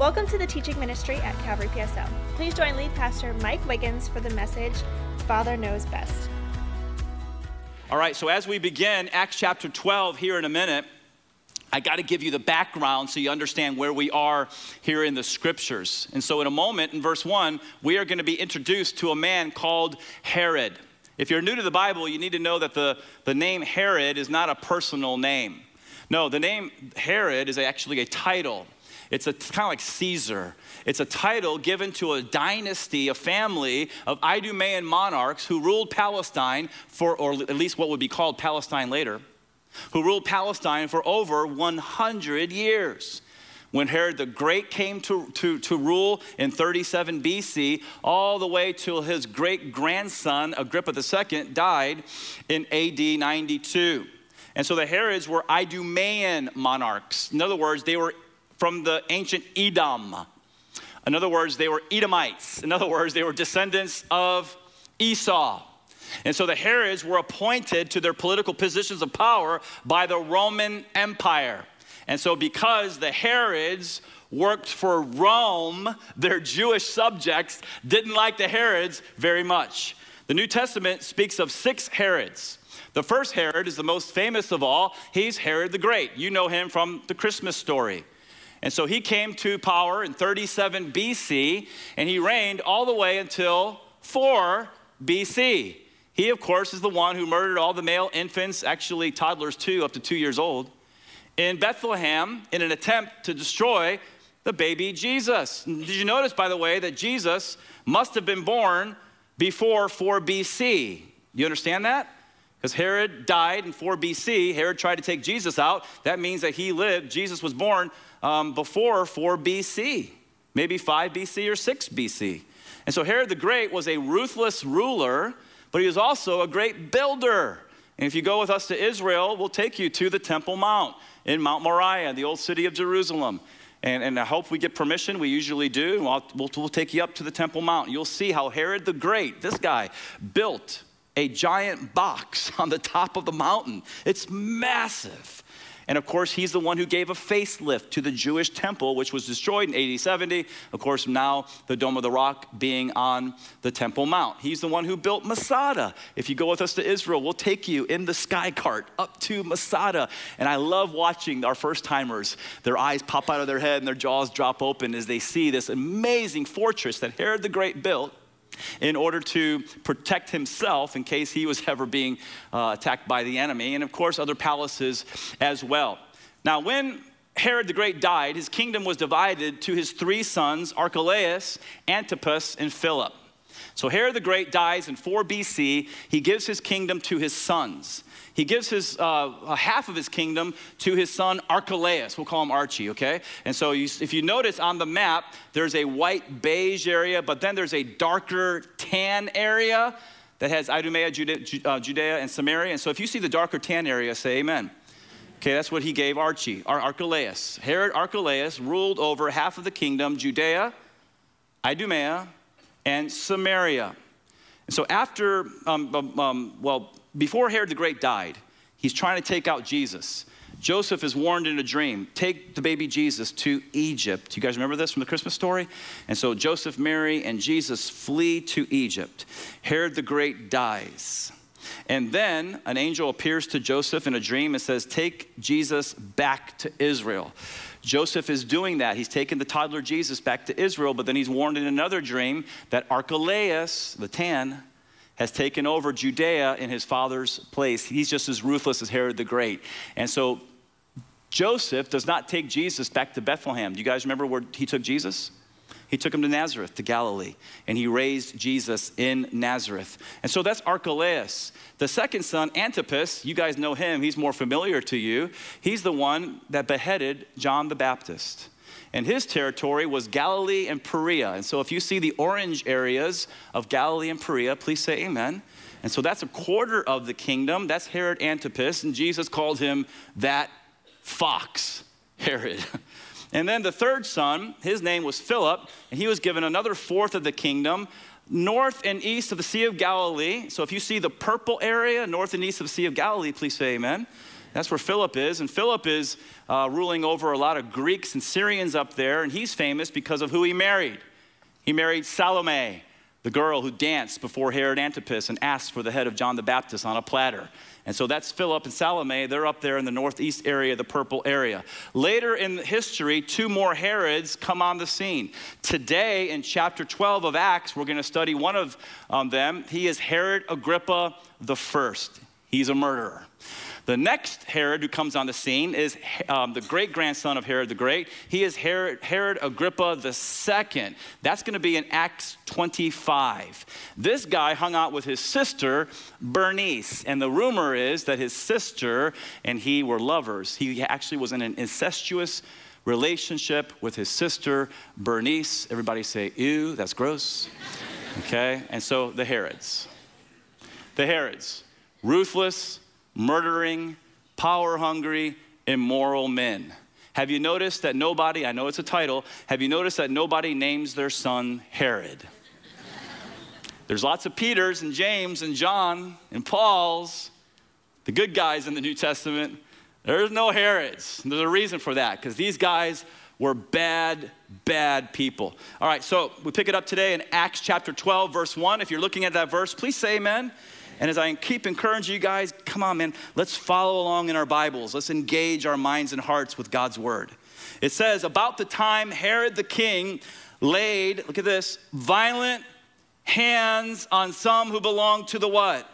Welcome to the teaching ministry at Calvary PSL. Please join lead pastor Mike Wiggins for the message Father Knows Best. All right, so as we begin Acts chapter 12 here in a minute, I got to give you the background so you understand where we are here in the scriptures. And so, in a moment, in verse 1, we are going to be introduced to a man called Herod. If you're new to the Bible, you need to know that the, the name Herod is not a personal name. No, the name Herod is actually a title. It's a kind of like Caesar. It's a title given to a dynasty, a family of Idumean monarchs who ruled Palestine for, or at least what would be called Palestine later, who ruled Palestine for over 100 years. When Herod the Great came to, to, to rule in 37 BC, all the way till his great grandson, Agrippa II, died in AD 92. And so the Herods were Idumean monarchs. In other words, they were from the ancient Edom. In other words, they were Edomites. In other words, they were descendants of Esau. And so the Herods were appointed to their political positions of power by the Roman Empire. And so, because the Herods worked for Rome, their Jewish subjects didn't like the Herods very much. The New Testament speaks of six Herods. The first Herod is the most famous of all. He's Herod the Great. You know him from the Christmas story. And so he came to power in 37 BC, and he reigned all the way until 4 BC. He, of course, is the one who murdered all the male infants, actually toddlers too, up to two years old, in Bethlehem in an attempt to destroy the baby Jesus. Did you notice, by the way, that Jesus must have been born before 4 BC? You understand that? Because Herod died in 4 BC. Herod tried to take Jesus out. That means that he lived, Jesus was born um, before 4 BC, maybe 5 BC or 6 BC. And so Herod the Great was a ruthless ruler, but he was also a great builder. And if you go with us to Israel, we'll take you to the Temple Mount in Mount Moriah, the old city of Jerusalem. And, and I hope we get permission. We usually do. We'll, we'll, we'll take you up to the Temple Mount. You'll see how Herod the Great, this guy, built a giant box on the top of the mountain. It's massive. And of course, he's the one who gave a facelift to the Jewish temple, which was destroyed in AD 70. Of course, now the Dome of the Rock being on the Temple Mount. He's the one who built Masada. If you go with us to Israel, we'll take you in the sky cart up to Masada. And I love watching our first timers, their eyes pop out of their head and their jaws drop open as they see this amazing fortress that Herod the Great built in order to protect himself in case he was ever being uh, attacked by the enemy, and of course, other palaces as well. Now, when Herod the Great died, his kingdom was divided to his three sons, Archelaus, Antipas, and Philip. So Herod the Great dies in 4 BC. He gives his kingdom to his sons. He gives his uh, half of his kingdom to his son Archelaus. We'll call him Archie, okay? And so you, if you notice on the map, there's a white beige area, but then there's a darker tan area that has Idumea, Judea, uh, Judea, and Samaria. And so if you see the darker tan area, say amen. Okay, that's what he gave Archie, Ar- Archelaus. Herod Archelaus ruled over half of the kingdom, Judea, Idumea, and Samaria. And so after, um, um, um, well, before Herod the Great died, he's trying to take out Jesus. Joseph is warned in a dream take the baby Jesus to Egypt. Do You guys remember this from the Christmas story? And so Joseph, Mary, and Jesus flee to Egypt. Herod the Great dies. And then an angel appears to Joseph in a dream and says, Take Jesus back to Israel. Joseph is doing that. He's taken the toddler Jesus back to Israel, but then he's warned in another dream that Archelaus, the tan, has taken over Judea in his father's place. He's just as ruthless as Herod the Great. And so Joseph does not take Jesus back to Bethlehem. Do you guys remember where he took Jesus? He took him to Nazareth, to Galilee, and he raised Jesus in Nazareth. And so that's Archelaus. The second son, Antipas, you guys know him, he's more familiar to you. He's the one that beheaded John the Baptist. And his territory was Galilee and Perea. And so if you see the orange areas of Galilee and Perea, please say amen. And so that's a quarter of the kingdom. That's Herod Antipas, and Jesus called him that fox, Herod. And then the third son, his name was Philip, and he was given another fourth of the kingdom, north and east of the Sea of Galilee. So if you see the purple area, north and east of the Sea of Galilee, please say amen. That's where Philip is. And Philip is uh, ruling over a lot of Greeks and Syrians up there. And he's famous because of who he married. He married Salome, the girl who danced before Herod Antipas and asked for the head of John the Baptist on a platter. And so that's Philip and Salome. They're up there in the northeast area, the purple area. Later in history, two more Herods come on the scene. Today, in chapter 12 of Acts, we're going to study one of um, them. He is Herod Agrippa the First. He's a murderer. The next Herod who comes on the scene is um, the great grandson of Herod the Great. He is Herod, Herod Agrippa II. That's going to be in Acts 25. This guy hung out with his sister, Bernice. And the rumor is that his sister and he were lovers. He actually was in an incestuous relationship with his sister, Bernice. Everybody say, ew, that's gross. Okay? And so the Herods. The Herods. Ruthless, murdering, power hungry, immoral men. Have you noticed that nobody, I know it's a title, have you noticed that nobody names their son Herod? There's lots of Peters and James and John and Pauls, the good guys in the New Testament. There's no Herods. There's a reason for that, because these guys were bad, bad people. All right, so we pick it up today in Acts chapter 12, verse 1. If you're looking at that verse, please say amen. And as I keep encouraging you guys, come on, man, let's follow along in our Bibles. Let's engage our minds and hearts with God's word. It says, About the time Herod the king laid, look at this, violent hands on some who belonged to the what?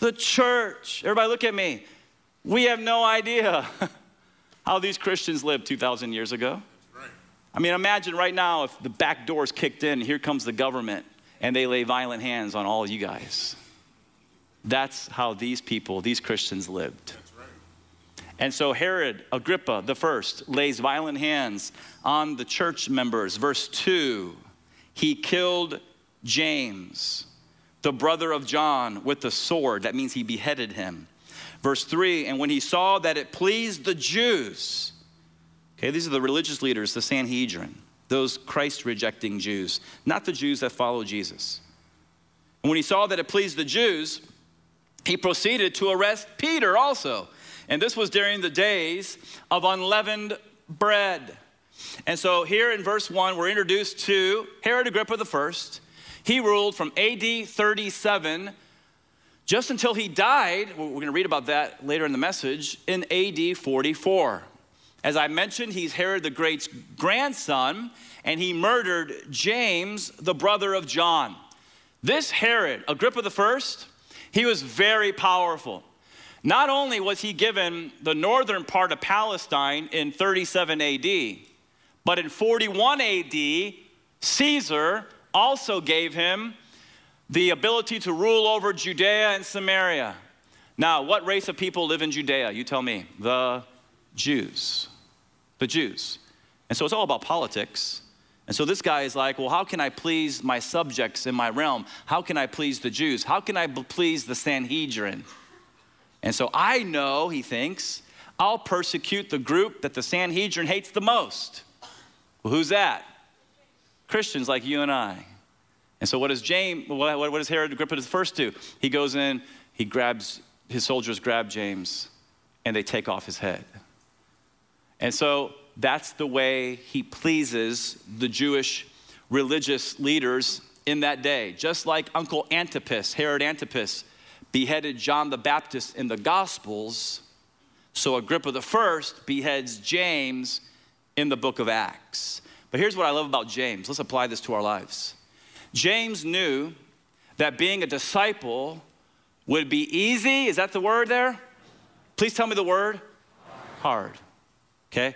The church. Everybody, look at me. We have no idea how these Christians lived 2,000 years ago. I mean, imagine right now if the back doors kicked in, here comes the government, and they lay violent hands on all you guys. That's how these people, these Christians lived. And so Herod Agrippa the first lays violent hands on the church members. Verse 2 he killed James, the brother of John, with the sword. That means he beheaded him. Verse 3 and when he saw that it pleased the Jews, okay, these are the religious leaders, the Sanhedrin, those Christ rejecting Jews, not the Jews that follow Jesus. And when he saw that it pleased the Jews, he proceeded to arrest Peter also. And this was during the days of unleavened bread. And so here in verse 1, we're introduced to Herod Agrippa I. He ruled from AD 37 just until he died. We're going to read about that later in the message in AD 44. As I mentioned, he's Herod the Great's grandson, and he murdered James, the brother of John. This Herod, Agrippa I, he was very powerful. Not only was he given the northern part of Palestine in 37 AD, but in 41 AD, Caesar also gave him the ability to rule over Judea and Samaria. Now, what race of people live in Judea? You tell me. The Jews. The Jews. And so it's all about politics. And so this guy is like, well, how can I please my subjects in my realm? How can I please the Jews? How can I please the Sanhedrin? And so I know, he thinks, I'll persecute the group that the Sanhedrin hates the most. Well, who's that? Christians like you and I. And so what does James, what, what does Herod Agrippa first do? He goes in, he grabs, his soldiers grab James, and they take off his head. And so that's the way he pleases the Jewish religious leaders in that day. Just like Uncle Antipas, Herod Antipas, beheaded John the Baptist in the Gospels, so Agrippa the first beheads James in the book of Acts. But here's what I love about James. Let's apply this to our lives. James knew that being a disciple would be easy. Is that the word there? Please tell me the word. Hard. Okay?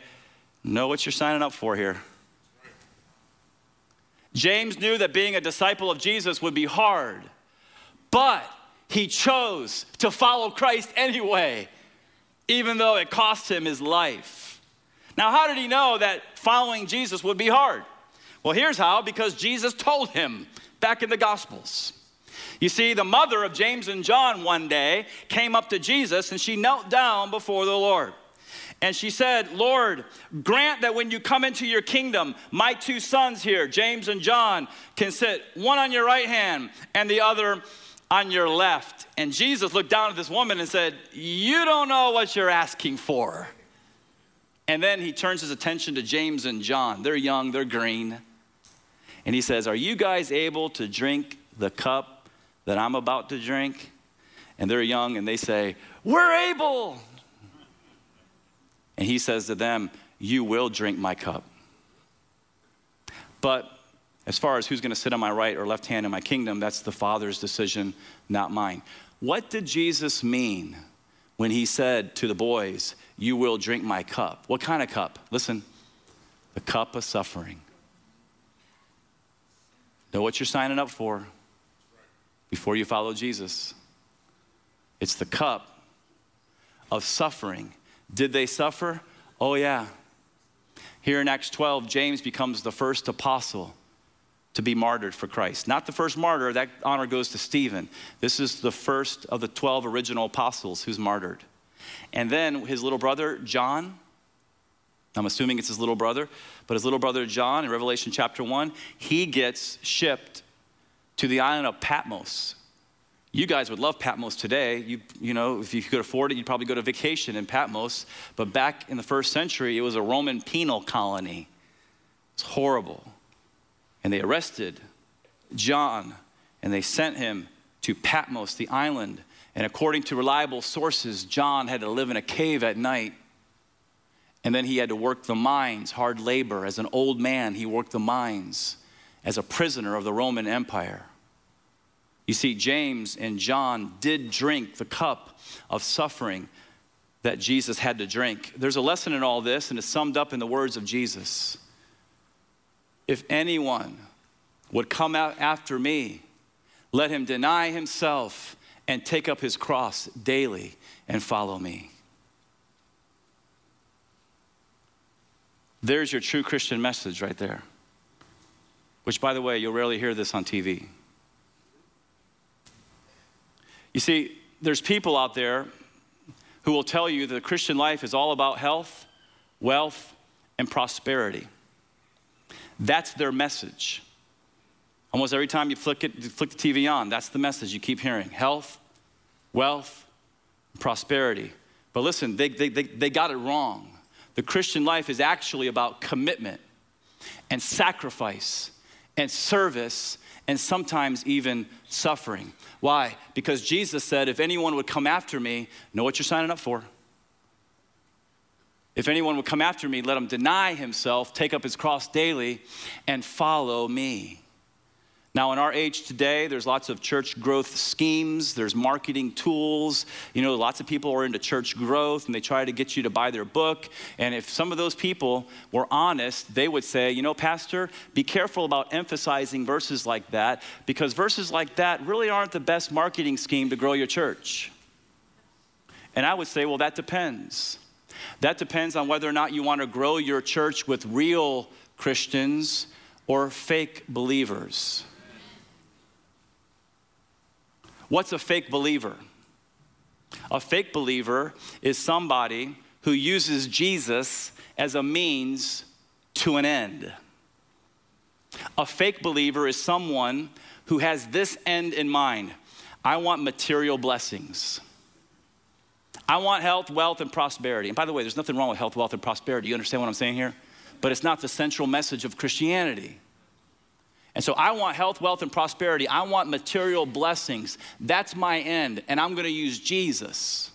Know what you're signing up for here. James knew that being a disciple of Jesus would be hard, but he chose to follow Christ anyway, even though it cost him his life. Now, how did he know that following Jesus would be hard? Well, here's how because Jesus told him back in the Gospels. You see, the mother of James and John one day came up to Jesus and she knelt down before the Lord. And she said, Lord, grant that when you come into your kingdom, my two sons here, James and John, can sit one on your right hand and the other on your left. And Jesus looked down at this woman and said, You don't know what you're asking for. And then he turns his attention to James and John. They're young, they're green. And he says, Are you guys able to drink the cup that I'm about to drink? And they're young and they say, We're able. And he says to them, You will drink my cup. But as far as who's going to sit on my right or left hand in my kingdom, that's the Father's decision, not mine. What did Jesus mean when he said to the boys, You will drink my cup? What kind of cup? Listen, the cup of suffering. Know what you're signing up for before you follow Jesus. It's the cup of suffering. Did they suffer? Oh, yeah. Here in Acts 12, James becomes the first apostle to be martyred for Christ. Not the first martyr, that honor goes to Stephen. This is the first of the 12 original apostles who's martyred. And then his little brother, John, I'm assuming it's his little brother, but his little brother, John, in Revelation chapter 1, he gets shipped to the island of Patmos. You guys would love Patmos today. You, you know, if you could afford it, you'd probably go to vacation in Patmos. But back in the first century, it was a Roman penal colony. It's horrible and they arrested John and they sent him to Patmos, the island. And according to reliable sources, John had to live in a cave at night. And then he had to work the mines, hard labor. As an old man, he worked the mines as a prisoner of the Roman Empire. You see, James and John did drink the cup of suffering that Jesus had to drink. There's a lesson in all this, and it's summed up in the words of Jesus. If anyone would come out after me, let him deny himself and take up his cross daily and follow me. There's your true Christian message right there. Which, by the way, you'll rarely hear this on TV. You see, there's people out there who will tell you that the Christian life is all about health, wealth, and prosperity. That's their message. Almost every time you flick, it, you flick the TV on, that's the message you keep hearing health, wealth, prosperity. But listen, they, they, they, they got it wrong. The Christian life is actually about commitment and sacrifice and service and sometimes even suffering. Why? Because Jesus said, if anyone would come after me, know what you're signing up for. If anyone would come after me, let him deny himself, take up his cross daily, and follow me. Now, in our age today, there's lots of church growth schemes, there's marketing tools. You know, lots of people are into church growth and they try to get you to buy their book. And if some of those people were honest, they would say, you know, Pastor, be careful about emphasizing verses like that because verses like that really aren't the best marketing scheme to grow your church. And I would say, well, that depends. That depends on whether or not you want to grow your church with real Christians or fake believers. What's a fake believer? A fake believer is somebody who uses Jesus as a means to an end. A fake believer is someone who has this end in mind I want material blessings. I want health, wealth, and prosperity. And by the way, there's nothing wrong with health, wealth, and prosperity. You understand what I'm saying here? But it's not the central message of Christianity. And so I want health, wealth, and prosperity. I want material blessings. That's my end. And I'm going to use Jesus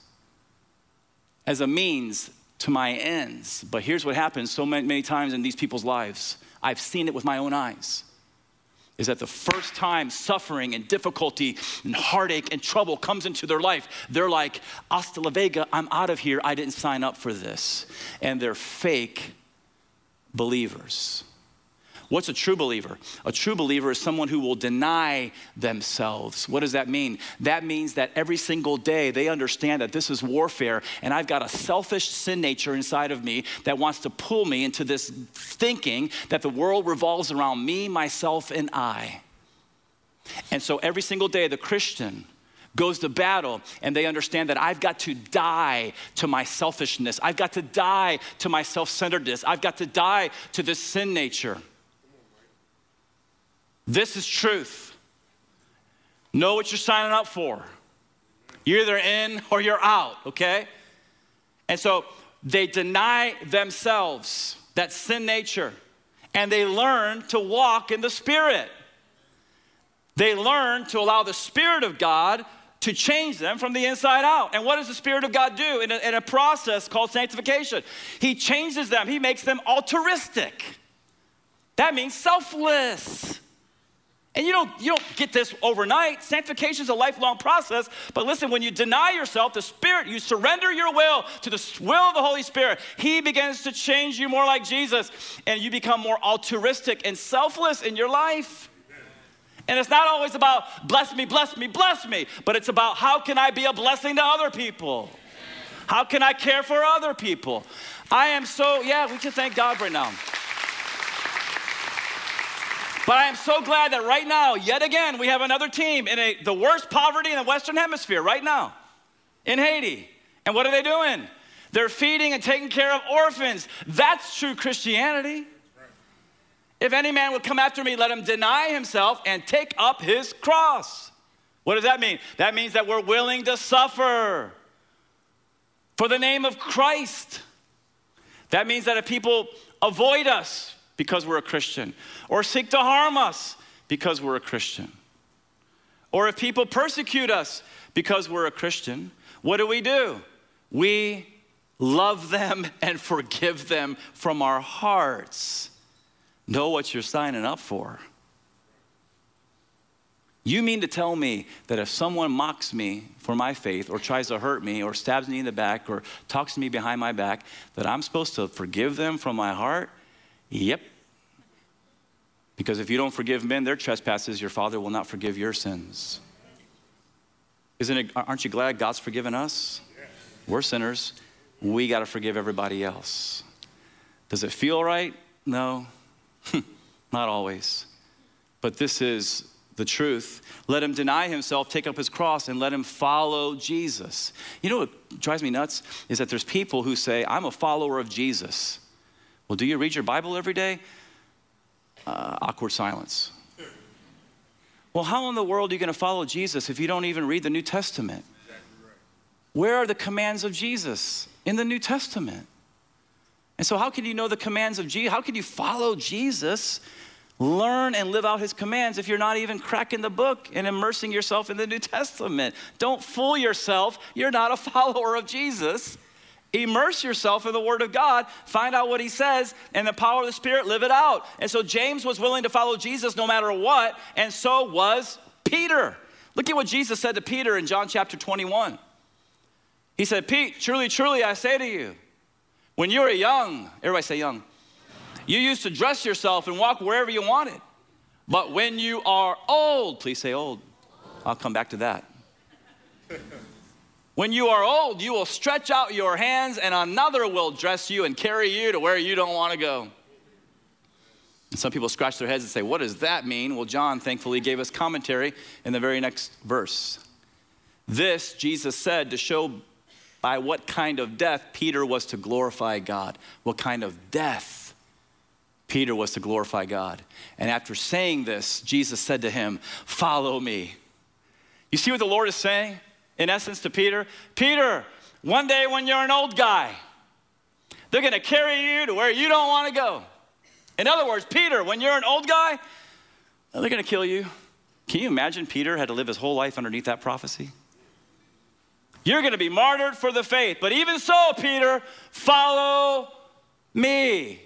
as a means to my ends. But here's what happens so many, many times in these people's lives I've seen it with my own eyes is that the first time suffering and difficulty and heartache and trouble comes into their life, they're like, hasta la vega, I'm out of here. I didn't sign up for this. And they're fake believers. What's a true believer? A true believer is someone who will deny themselves. What does that mean? That means that every single day they understand that this is warfare and I've got a selfish sin nature inside of me that wants to pull me into this thinking that the world revolves around me, myself, and I. And so every single day, the Christian goes to battle and they understand that I've got to die to my selfishness. I've got to die to my self centeredness. I've got to die to this sin nature. This is truth. Know what you're signing up for. You're either in or you're out, okay? And so they deny themselves, that sin nature, and they learn to walk in the Spirit. They learn to allow the Spirit of God to change them from the inside out. And what does the Spirit of God do in a, in a process called sanctification? He changes them, He makes them altruistic. That means selfless. And you don't, you don't get this overnight. Sanctification is a lifelong process. But listen, when you deny yourself, the Spirit, you surrender your will to the will of the Holy Spirit, He begins to change you more like Jesus, and you become more altruistic and selfless in your life. And it's not always about bless me, bless me, bless me, but it's about how can I be a blessing to other people? How can I care for other people? I am so, yeah, we can thank God right now. But I am so glad that right now, yet again, we have another team in a, the worst poverty in the Western Hemisphere right now, in Haiti. And what are they doing? They're feeding and taking care of orphans. That's true Christianity. If any man would come after me, let him deny himself and take up his cross. What does that mean? That means that we're willing to suffer for the name of Christ. That means that if people avoid us because we're a Christian, or seek to harm us because we're a Christian, or if people persecute us because we're a Christian, what do we do? We love them and forgive them from our hearts. Know what you're signing up for. You mean to tell me that if someone mocks me for my faith, or tries to hurt me, or stabs me in the back, or talks to me behind my back, that I'm supposed to forgive them from my heart? Yep. Because if you don't forgive men their trespasses, your Father will not forgive your sins. Isn't it, aren't you glad God's forgiven us? We're sinners. We got to forgive everybody else. Does it feel right? No, not always. But this is the truth. Let him deny himself, take up his cross, and let him follow Jesus. You know what drives me nuts is that there's people who say, I'm a follower of Jesus. Well, do you read your Bible every day? Uh, awkward silence. Well, how in the world are you going to follow Jesus if you don't even read the New Testament? Where are the commands of Jesus in the New Testament? And so, how can you know the commands of Jesus? How can you follow Jesus, learn and live out his commands if you're not even cracking the book and immersing yourself in the New Testament? Don't fool yourself. You're not a follower of Jesus. Immerse yourself in the Word of God, find out what He says, and the power of the Spirit, live it out. And so James was willing to follow Jesus no matter what, and so was Peter. Look at what Jesus said to Peter in John chapter 21. He said, Pete, truly, truly, I say to you, when you were young, everybody say young, you used to dress yourself and walk wherever you wanted. But when you are old, please say old. I'll come back to that. When you are old, you will stretch out your hands, and another will dress you and carry you to where you don't want to go. And some people scratch their heads and say, What does that mean? Well, John thankfully gave us commentary in the very next verse. This, Jesus said, to show by what kind of death Peter was to glorify God. What kind of death Peter was to glorify God. And after saying this, Jesus said to him, Follow me. You see what the Lord is saying? In essence, to Peter Peter, one day when you're an old guy, they're going to carry you to where you don't want to go. In other words, Peter, when you're an old guy, they're going to kill you. Can you imagine Peter had to live his whole life underneath that prophecy? You're going to be martyred for the faith. But even so, Peter, follow me.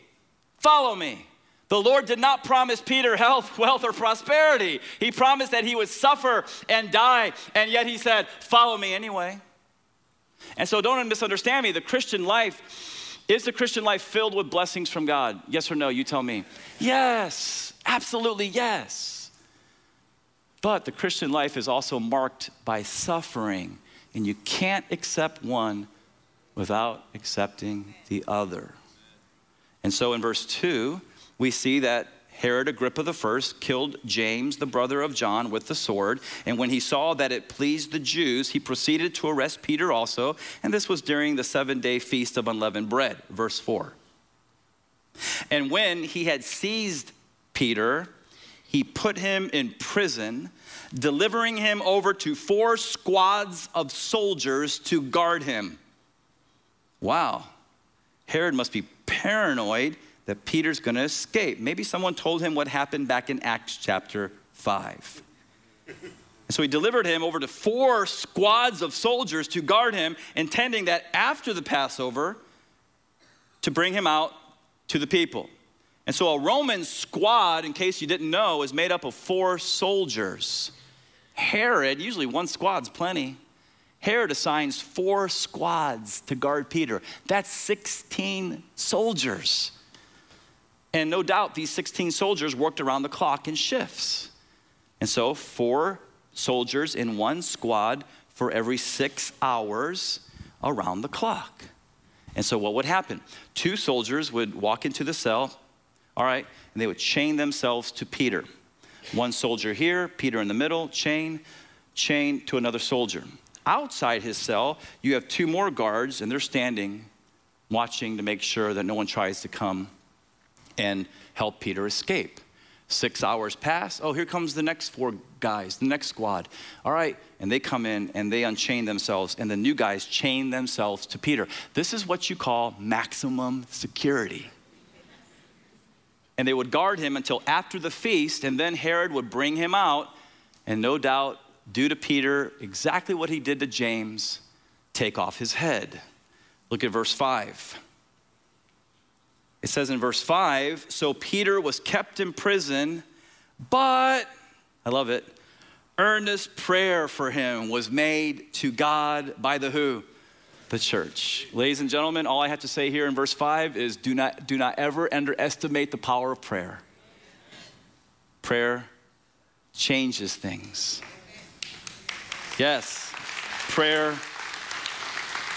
Follow me. The Lord did not promise Peter health, wealth, or prosperity. He promised that he would suffer and die, and yet he said, Follow me anyway. And so don't misunderstand me. The Christian life is the Christian life filled with blessings from God? Yes or no? You tell me. Yes, absolutely yes. But the Christian life is also marked by suffering, and you can't accept one without accepting the other. And so in verse 2, we see that Herod Agrippa I killed James, the brother of John, with the sword. And when he saw that it pleased the Jews, he proceeded to arrest Peter also. And this was during the seven day feast of unleavened bread, verse 4. And when he had seized Peter, he put him in prison, delivering him over to four squads of soldiers to guard him. Wow. Herod must be paranoid that Peter's going to escape. Maybe someone told him what happened back in Acts chapter 5. And so he delivered him over to four squads of soldiers to guard him, intending that after the Passover, to bring him out to the people. And so a Roman squad, in case you didn't know, is made up of four soldiers. Herod, usually one squad's plenty. Herod assigns four squads to guard Peter. That's 16 soldiers. And no doubt these 16 soldiers worked around the clock in shifts. And so, four soldiers in one squad for every six hours around the clock. And so, what would happen? Two soldiers would walk into the cell, all right, and they would chain themselves to Peter. One soldier here, Peter in the middle, chain, chain to another soldier. Outside his cell, you have two more guards, and they're standing, watching to make sure that no one tries to come and help Peter escape. Six hours pass. Oh, here comes the next four guys, the next squad. All right. And they come in and they unchain themselves, and the new guys chain themselves to Peter. This is what you call maximum security. And they would guard him until after the feast, and then Herod would bring him out, and no doubt do to Peter exactly what he did to James take off his head. Look at verse 5. It says in verse 5 So Peter was kept in prison, but, I love it, earnest prayer for him was made to God by the who? The church. Ladies and gentlemen, all I have to say here in verse 5 is do not, do not ever underestimate the power of prayer. Prayer changes things. Yes, prayer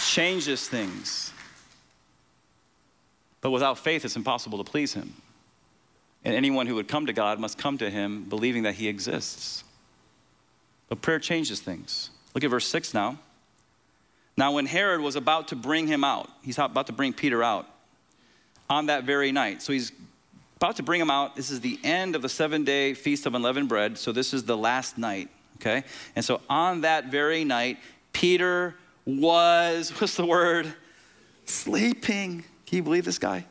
changes things. But without faith, it's impossible to please Him. And anyone who would come to God must come to Him believing that He exists. But prayer changes things. Look at verse 6 now. Now, when Herod was about to bring him out, he's about to bring Peter out on that very night. So he's about to bring him out. This is the end of the seven day feast of unleavened bread. So this is the last night okay? And so on that very night, Peter was, what's the word? Sleeping. Can you believe this guy?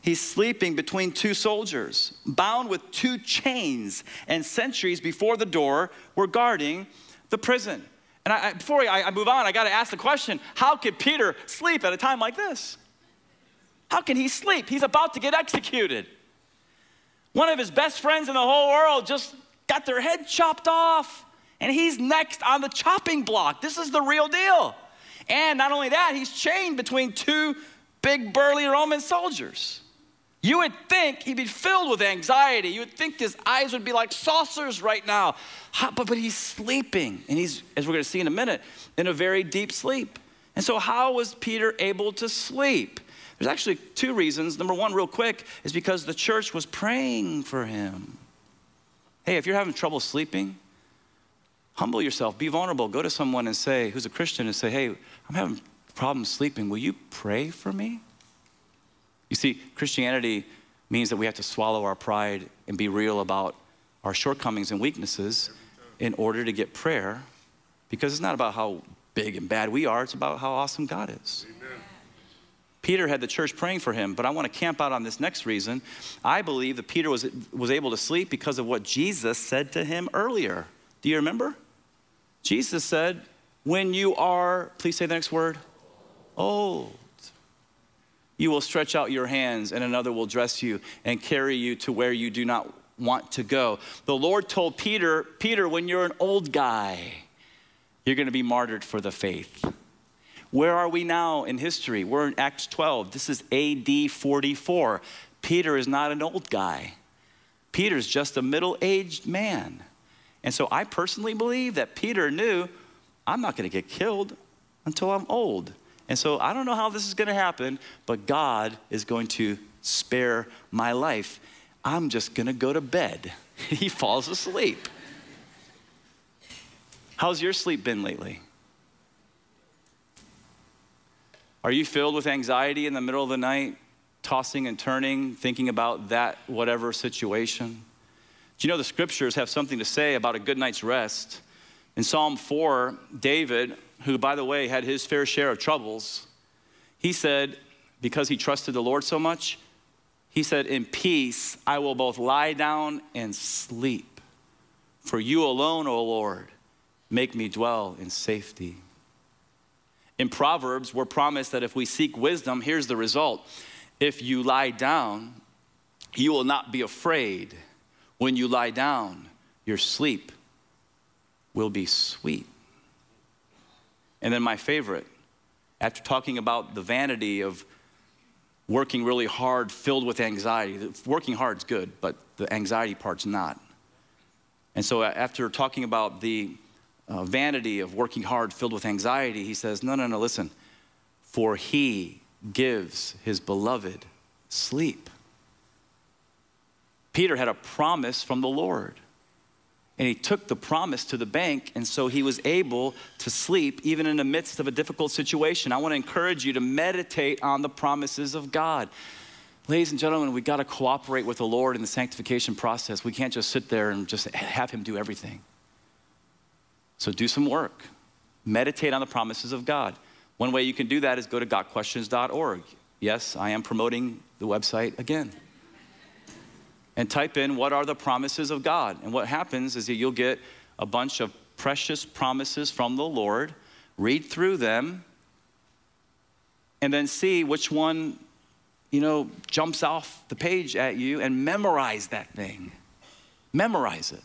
He's sleeping between two soldiers, bound with two chains, and sentries before the door were guarding the prison. And I, before I, I move on, I got to ask the question how could Peter sleep at a time like this? How can he sleep? He's about to get executed. One of his best friends in the whole world just got their head chopped off and he's next on the chopping block. This is the real deal. And not only that, he's chained between two big burly Roman soldiers. You would think he'd be filled with anxiety. You would think his eyes would be like saucers right now. But, but he's sleeping, and he's, as we're going to see in a minute, in a very deep sleep. And so, how was Peter able to sleep? There's actually two reasons. Number one, real quick, is because the church was praying for him. Hey, if you're having trouble sleeping, humble yourself, be vulnerable. Go to someone and say, who's a Christian, and say, hey, I'm having problems sleeping. Will you pray for me? You see, Christianity means that we have to swallow our pride and be real about our shortcomings and weaknesses in order to get prayer because it's not about how big and bad we are, it's about how awesome God is. Amen. Peter had the church praying for him, but I want to camp out on this next reason. I believe that Peter was, was able to sleep because of what Jesus said to him earlier. Do you remember? Jesus said, When you are, please say the next word, old, you will stretch out your hands, and another will dress you and carry you to where you do not want to go. The Lord told Peter, Peter, when you're an old guy, you're going to be martyred for the faith. Where are we now in history? We're in Acts 12. This is AD 44. Peter is not an old guy. Peter's just a middle aged man. And so I personally believe that Peter knew I'm not going to get killed until I'm old. And so I don't know how this is going to happen, but God is going to spare my life. I'm just going to go to bed. he falls asleep. How's your sleep been lately? Are you filled with anxiety in the middle of the night, tossing and turning, thinking about that whatever situation? Do you know the scriptures have something to say about a good night's rest? In Psalm 4, David, who, by the way, had his fair share of troubles, he said, because he trusted the Lord so much, he said, In peace I will both lie down and sleep. For you alone, O Lord, make me dwell in safety. In Proverbs, we're promised that if we seek wisdom, here's the result. If you lie down, you will not be afraid. When you lie down, your sleep will be sweet. And then, my favorite, after talking about the vanity of working really hard, filled with anxiety, working hard is good, but the anxiety part's not. And so, after talking about the uh, vanity of working hard, filled with anxiety, he says, No, no, no, listen. For he gives his beloved sleep. Peter had a promise from the Lord. And he took the promise to the bank, and so he was able to sleep even in the midst of a difficult situation. I want to encourage you to meditate on the promises of God. Ladies and gentlemen, we got to cooperate with the Lord in the sanctification process. We can't just sit there and just have him do everything. So do some work. Meditate on the promises of God. One way you can do that is go to gotquestions.org. Yes, I am promoting the website again and type in what are the promises of God. And what happens is that you'll get a bunch of precious promises from the Lord, read through them, and then see which one, you know, jumps off the page at you and memorize that thing. Memorize it.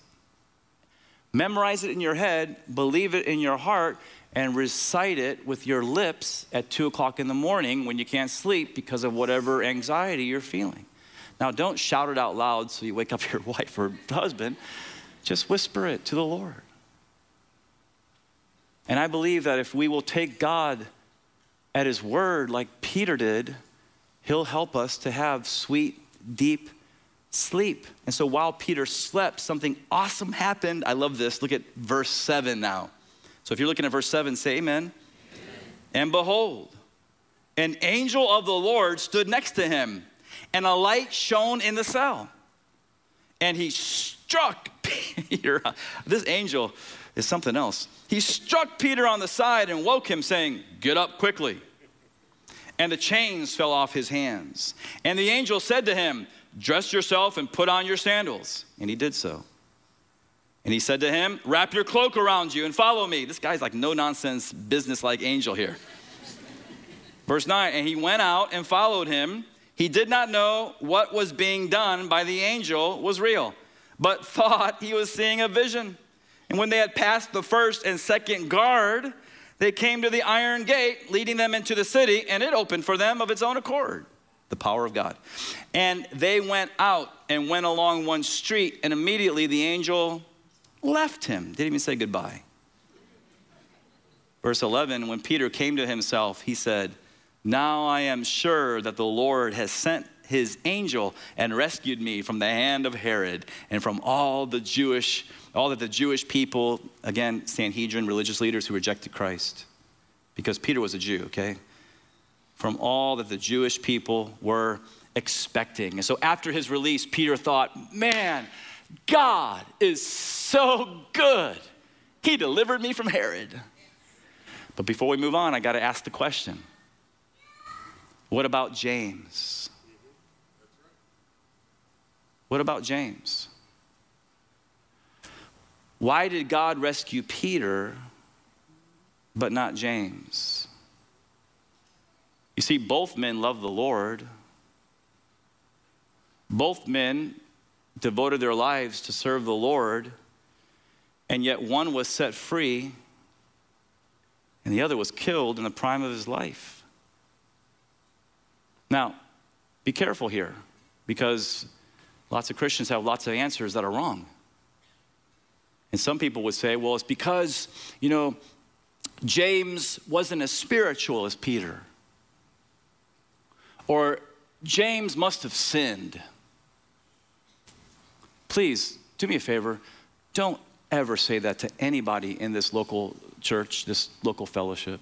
Memorize it in your head, believe it in your heart, and recite it with your lips at two o'clock in the morning when you can't sleep because of whatever anxiety you're feeling. Now, don't shout it out loud so you wake up your wife or husband. Just whisper it to the Lord. And I believe that if we will take God at His word like Peter did, He'll help us to have sweet, deep sleep. And so while Peter slept, something awesome happened. I love this. Look at verse 7 now. So if you're looking at verse 7, say amen. amen. And behold, an angel of the Lord stood next to him and a light shone in the cell. And he struck Peter. This angel is something else. He struck Peter on the side and woke him, saying, Get up quickly. And the chains fell off his hands. And the angel said to him, Dress yourself and put on your sandals. And he did so. And he said to him, Wrap your cloak around you and follow me. This guy's like no nonsense, business like angel here. Verse 9, and he went out and followed him he did not know what was being done by the angel was real, but thought he was seeing a vision. And when they had passed the first and second guard, they came to the iron gate leading them into the city, and it opened for them of its own accord. The power of God. And they went out and went along one street, and immediately the angel left him. Didn't even say goodbye. Verse 11 When Peter came to himself, he said, now I am sure that the Lord has sent his angel and rescued me from the hand of Herod and from all the Jewish, all that the Jewish people, again, Sanhedrin, religious leaders who rejected Christ. Because Peter was a Jew, okay? From all that the Jewish people were expecting. And so after his release, Peter thought, man, God is so good. He delivered me from Herod. But before we move on, I got to ask the question what about James? What about James? Why did God rescue Peter but not James? You see, both men loved the Lord. Both men devoted their lives to serve the Lord, and yet one was set free and the other was killed in the prime of his life. Now, be careful here because lots of Christians have lots of answers that are wrong. And some people would say, well, it's because, you know, James wasn't as spiritual as Peter. Or James must have sinned. Please do me a favor. Don't ever say that to anybody in this local church, this local fellowship.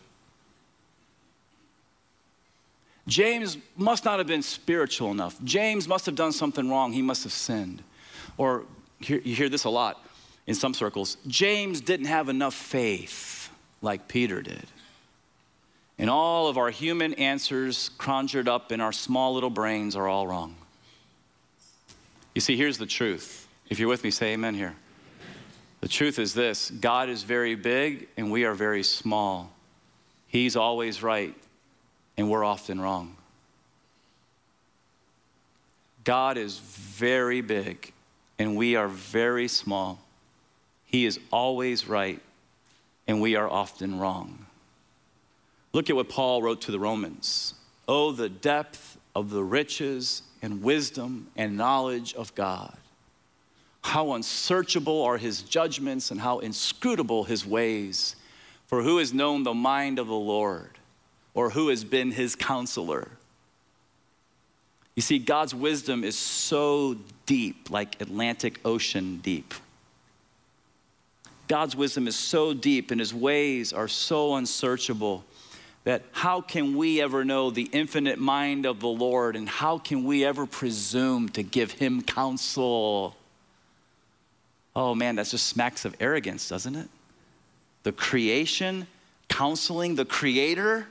James must not have been spiritual enough. James must have done something wrong. He must have sinned. Or you hear this a lot in some circles. James didn't have enough faith like Peter did. And all of our human answers conjured up in our small little brains are all wrong. You see, here's the truth. If you're with me, say amen here. The truth is this God is very big and we are very small. He's always right and we're often wrong. God is very big and we are very small. He is always right and we are often wrong. Look at what Paul wrote to the Romans. Oh, the depth of the riches and wisdom and knowledge of God. How unsearchable are his judgments and how inscrutable his ways. For who has known the mind of the Lord, or who has been his counselor? You see, God's wisdom is so deep, like Atlantic Ocean deep. God's wisdom is so deep and his ways are so unsearchable that how can we ever know the infinite mind of the Lord and how can we ever presume to give him counsel? Oh man, that just smacks of arrogance, doesn't it? The creation counseling the creator.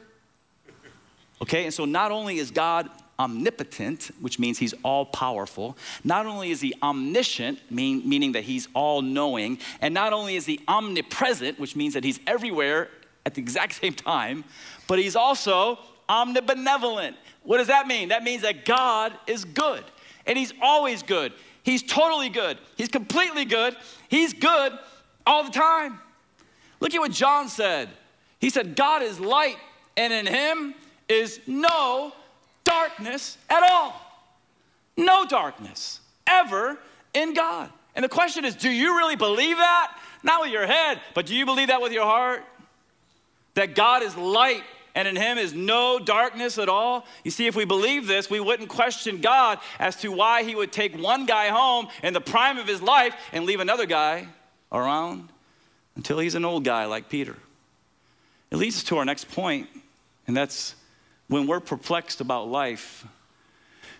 Okay, and so not only is God omnipotent, which means he's all powerful. Not only is he omniscient, mean, meaning that he's all knowing, and not only is he omnipresent, which means that he's everywhere at the exact same time, but he's also omnibenevolent. What does that mean? That means that God is good, and he's always good. He's totally good. He's completely good. He's good all the time. Look at what John said. He said, God is light, and in him is no darkness at all. No darkness ever in God. And the question is do you really believe that? Not with your head, but do you believe that with your heart? that God is light and in him is no darkness at all. You see, if we believe this, we wouldn't question God as to why he would take one guy home in the prime of his life and leave another guy around until he's an old guy like Peter. It leads us to our next point, and that's when we're perplexed about life,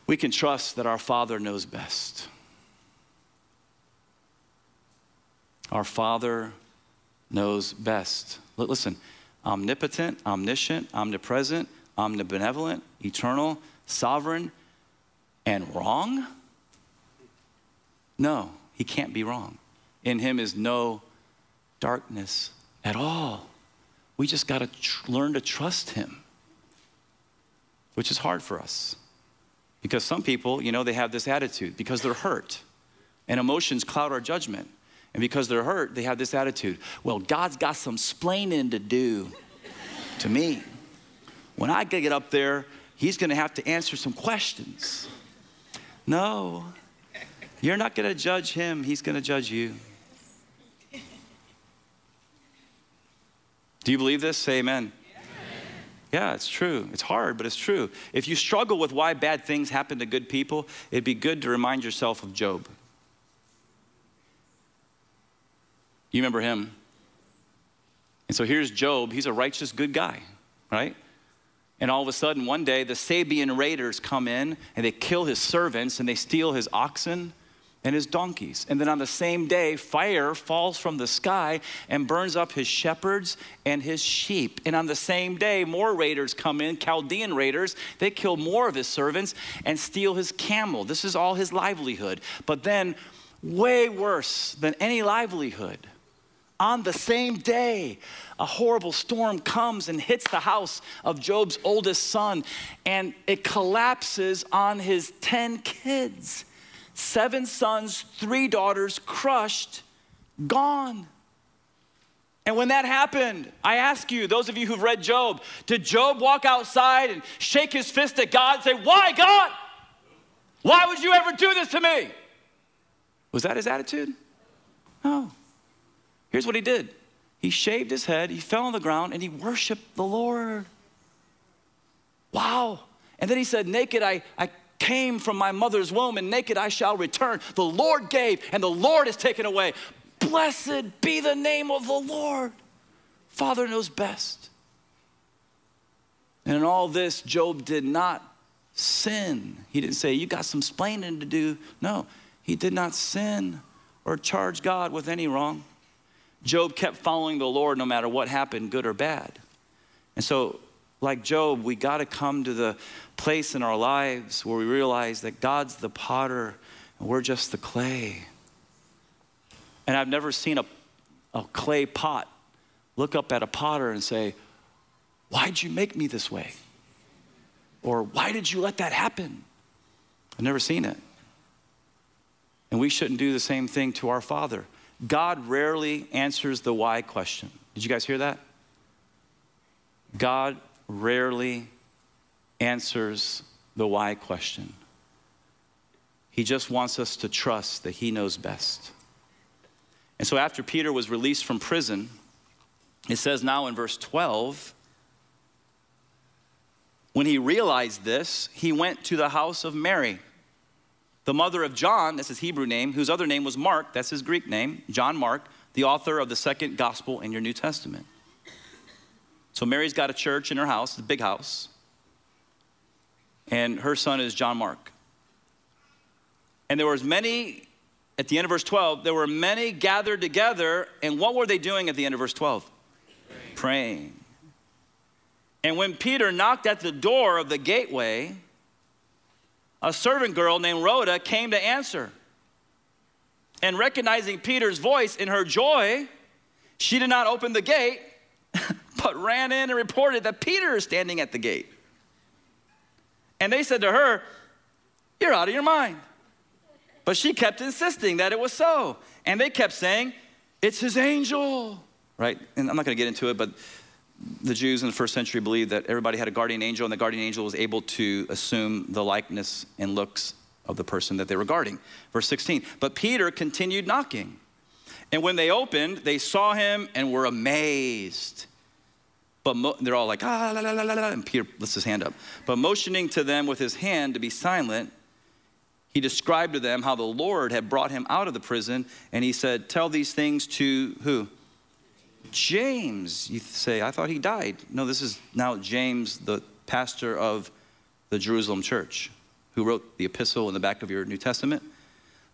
we can trust that our Father knows best. Our Father knows best. Listen, omnipotent, omniscient, omnipresent, omnibenevolent, eternal, sovereign, and wrong? No, he can't be wrong. In him is no darkness at all. We just got to tr- learn to trust him, which is hard for us. Because some people, you know, they have this attitude because they're hurt and emotions cloud our judgment. And because they're hurt, they have this attitude well, God's got some splaining to do to me. When I get up there, He's to have to answer some questions. No, you're not to judge Him, He's to judge you. Do you believe this? Say amen. Yeah, it's true. It's hard, but it's true. If you struggle with why bad things happen to good people, it'd be good to remind yourself of Job. You remember him. And so here's Job. He's a righteous, good guy, right? And all of a sudden, one day, the Sabean raiders come in and they kill his servants and they steal his oxen and his donkeys. And then on the same day, fire falls from the sky and burns up his shepherds and his sheep. And on the same day, more raiders come in, Chaldean raiders. They kill more of his servants and steal his camel. This is all his livelihood. But then, way worse than any livelihood, on the same day, a horrible storm comes and hits the house of Job's oldest son, and it collapses on his 10 kids. Seven sons, three daughters, crushed, gone. And when that happened, I ask you, those of you who've read Job, did Job walk outside and shake his fist at God and say, Why, God? Why would you ever do this to me? Was that his attitude? No. Here's what he did he shaved his head, he fell on the ground, and he worshiped the Lord. Wow. And then he said, Naked I, I came from my mother's womb, and naked I shall return. The Lord gave, and the Lord has taken away. Blessed be the name of the Lord. Father knows best. And in all this, Job did not sin. He didn't say, You got some splaining to do. No, he did not sin or charge God with any wrong. Job kept following the Lord no matter what happened, good or bad. And so, like Job, we got to come to the place in our lives where we realize that God's the potter and we're just the clay. And I've never seen a, a clay pot look up at a potter and say, Why'd you make me this way? Or why did you let that happen? I've never seen it. And we shouldn't do the same thing to our Father. God rarely answers the why question. Did you guys hear that? God rarely answers the why question. He just wants us to trust that He knows best. And so, after Peter was released from prison, it says now in verse 12, when he realized this, he went to the house of Mary, the mother of John, that's his Hebrew name, whose other name was Mark, that's his Greek name, John Mark, the author of the second gospel in your New Testament. So Mary's got a church in her house, a big house, and her son is John Mark. And there was many, at the end of verse 12, there were many gathered together, and what were they doing at the end of verse 12? Praying. Praying. And when Peter knocked at the door of the gateway, a servant girl named Rhoda came to answer. And recognizing Peter's voice in her joy, she did not open the gate, but ran in and reported that Peter is standing at the gate. And they said to her, You're out of your mind. But she kept insisting that it was so. And they kept saying, It's his angel, right? And I'm not going to get into it, but the Jews in the first century believed that everybody had a guardian angel, and the guardian angel was able to assume the likeness and looks of the person that they were guarding. Verse 16. But Peter continued knocking. And when they opened, they saw him and were amazed. But mo- they're all like, ah, la, la, la, la, and Peter lifts his hand up. But motioning to them with his hand to be silent, he described to them how the Lord had brought him out of the prison, and he said, Tell these things to who? James. You say, I thought he died. No, this is now James, the pastor of the Jerusalem church, who wrote the epistle in the back of your New Testament.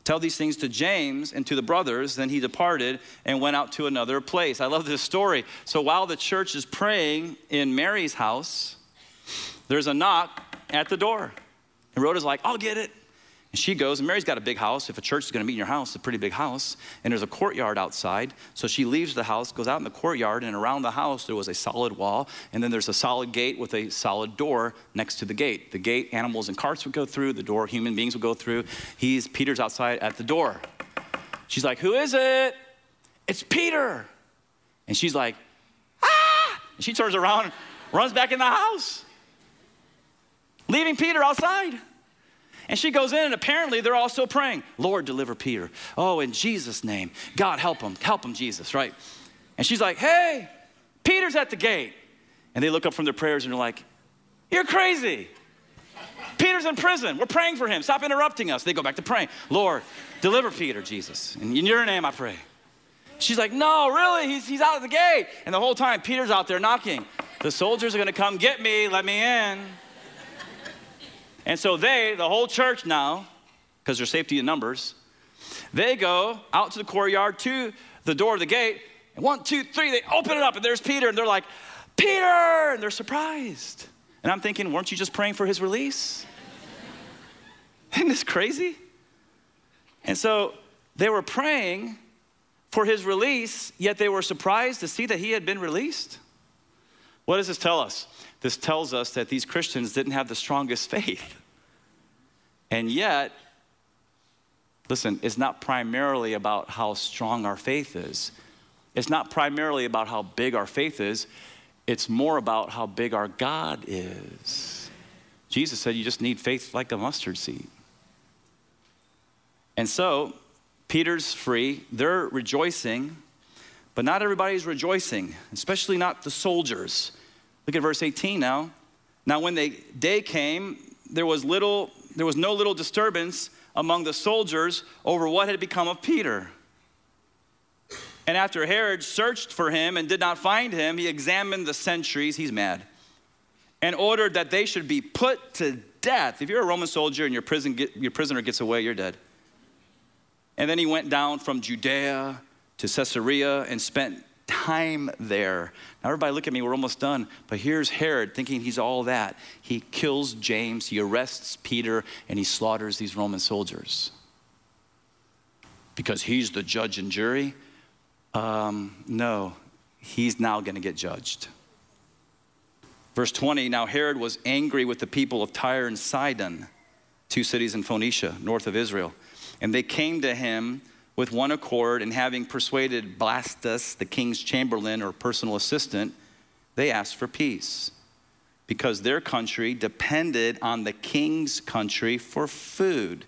Tell these things to James and to the brothers. Then he departed and went out to another place. I love this story. So while the church is praying in Mary's house, there's a knock at the door. And Rhoda's like, I'll get it. And she goes, and Mary's got a big house. If a church is going to meet in your house, it's a pretty big house. And there's a courtyard outside. So she leaves the house, goes out in the courtyard, and around the house there was a solid wall. And then there's a solid gate with a solid door next to the gate. The gate, animals and carts would go through. The door, human beings would go through. He's Peter's outside at the door. She's like, Who is it? It's Peter. And she's like, Ah! And she turns around, runs back in the house, leaving Peter outside. And she goes in, and apparently they're also praying, Lord, deliver Peter. Oh, in Jesus' name. God, help him. Help him, Jesus, right? And she's like, hey, Peter's at the gate. And they look up from their prayers and they're like, you're crazy. Peter's in prison. We're praying for him. Stop interrupting us. They go back to praying. Lord, deliver Peter, Jesus. In your name I pray. She's like, no, really? He's, he's out of the gate. And the whole time, Peter's out there knocking. The soldiers are going to come get me. Let me in. And so they, the whole church now, because there's safety in numbers, they go out to the courtyard to the door of the gate. And one, two, three, they open it up, and there's Peter, and they're like, Peter! And they're surprised. And I'm thinking, weren't you just praying for his release? Isn't this crazy? And so they were praying for his release, yet they were surprised to see that he had been released. What does this tell us? This tells us that these Christians didn't have the strongest faith. And yet, listen, it's not primarily about how strong our faith is. It's not primarily about how big our faith is. It's more about how big our God is. Jesus said you just need faith like a mustard seed. And so, Peter's free. They're rejoicing, but not everybody's rejoicing, especially not the soldiers. Look at verse 18 now. Now, when the day came, there was little, there was no little disturbance among the soldiers over what had become of Peter. And after Herod searched for him and did not find him, he examined the sentries, he's mad, and ordered that they should be put to death. If you're a Roman soldier and your, prison get, your prisoner gets away, you're dead. And then he went down from Judea to Caesarea and spent time there. Now, everybody, look at me, we're almost done. But here's Herod thinking he's all that. He kills James, he arrests Peter, and he slaughters these Roman soldiers. Because he's the judge and jury? Um, no, he's now going to get judged. Verse 20 Now Herod was angry with the people of Tyre and Sidon, two cities in Phoenicia, north of Israel. And they came to him with one accord, and having persuaded Blastus, the king's chamberlain or personal assistant, they asked for peace because their country depended on the king's country for food.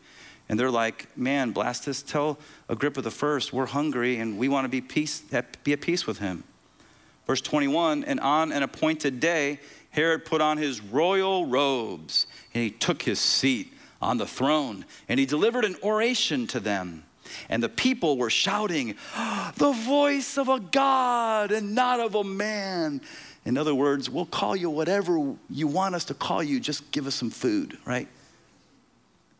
And they're like, man, Blastus, tell Agrippa the first, we're hungry and we want to be, peace, be at peace with him. Verse 21 And on an appointed day, Herod put on his royal robes and he took his seat on the throne and he delivered an oration to them. And the people were shouting, ah, The voice of a God and not of a man. In other words, we'll call you whatever you want us to call you, just give us some food, right?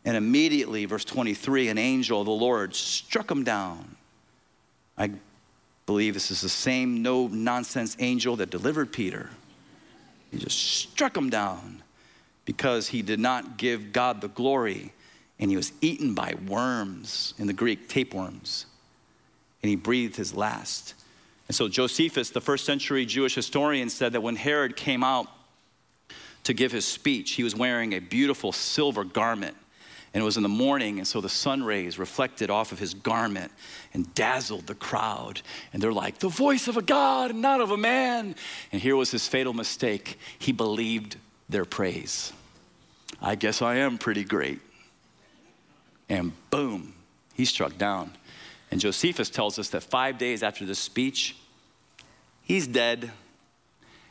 And immediately, verse 23, an angel of the Lord struck him down. I believe this is the same no nonsense angel that delivered Peter. He just struck him down because he did not give God the glory and he was eaten by worms in the Greek, tapeworms. And he breathed his last. And so Josephus, the first century Jewish historian, said that when Herod came out to give his speech, he was wearing a beautiful silver garment and it was in the morning, and so the sun rays reflected off of his garment and dazzled the crowd. And they're like, the voice of a God and not of a man. And here was his fatal mistake. He believed their praise. I guess I am pretty great. And boom, he struck down. And Josephus tells us that five days after this speech, he's dead,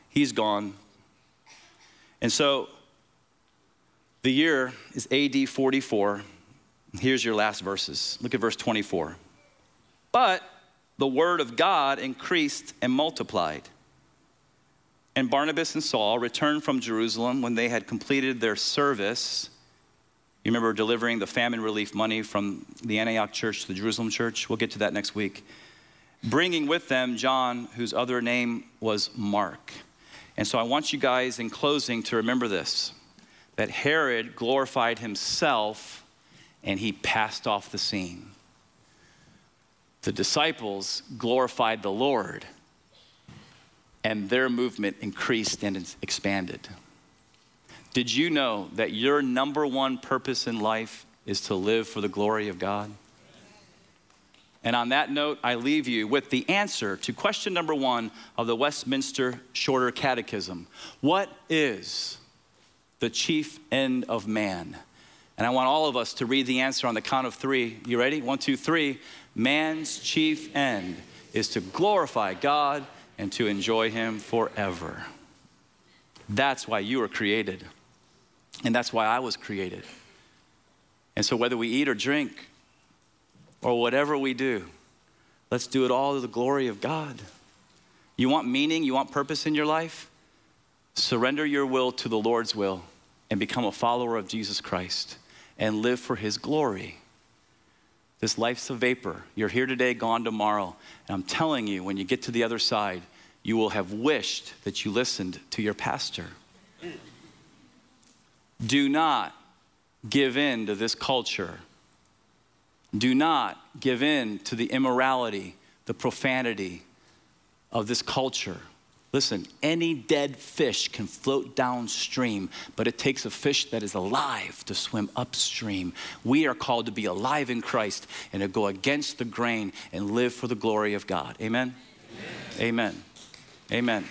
he's gone. And so the year is AD 44. Here's your last verses. Look at verse 24. But the word of God increased and multiplied. And Barnabas and Saul returned from Jerusalem when they had completed their service. You remember delivering the famine relief money from the Antioch church to the Jerusalem church? We'll get to that next week. Bringing with them John, whose other name was Mark. And so I want you guys in closing to remember this that Herod glorified himself and he passed off the scene. The disciples glorified the Lord and their movement increased and expanded. Did you know that your number one purpose in life is to live for the glory of God? And on that note, I leave you with the answer to question number one of the Westminster Shorter Catechism What is the chief end of man? And I want all of us to read the answer on the count of three. You ready? One, two, three. Man's chief end is to glorify God and to enjoy Him forever. That's why you were created. And that's why I was created. And so, whether we eat or drink or whatever we do, let's do it all to the glory of God. You want meaning? You want purpose in your life? Surrender your will to the Lord's will and become a follower of Jesus Christ and live for his glory. This life's a vapor. You're here today, gone tomorrow. And I'm telling you, when you get to the other side, you will have wished that you listened to your pastor. Do not give in to this culture. Do not give in to the immorality, the profanity of this culture. Listen, any dead fish can float downstream, but it takes a fish that is alive to swim upstream. We are called to be alive in Christ and to go against the grain and live for the glory of God. Amen? Amen. Amen. Amen.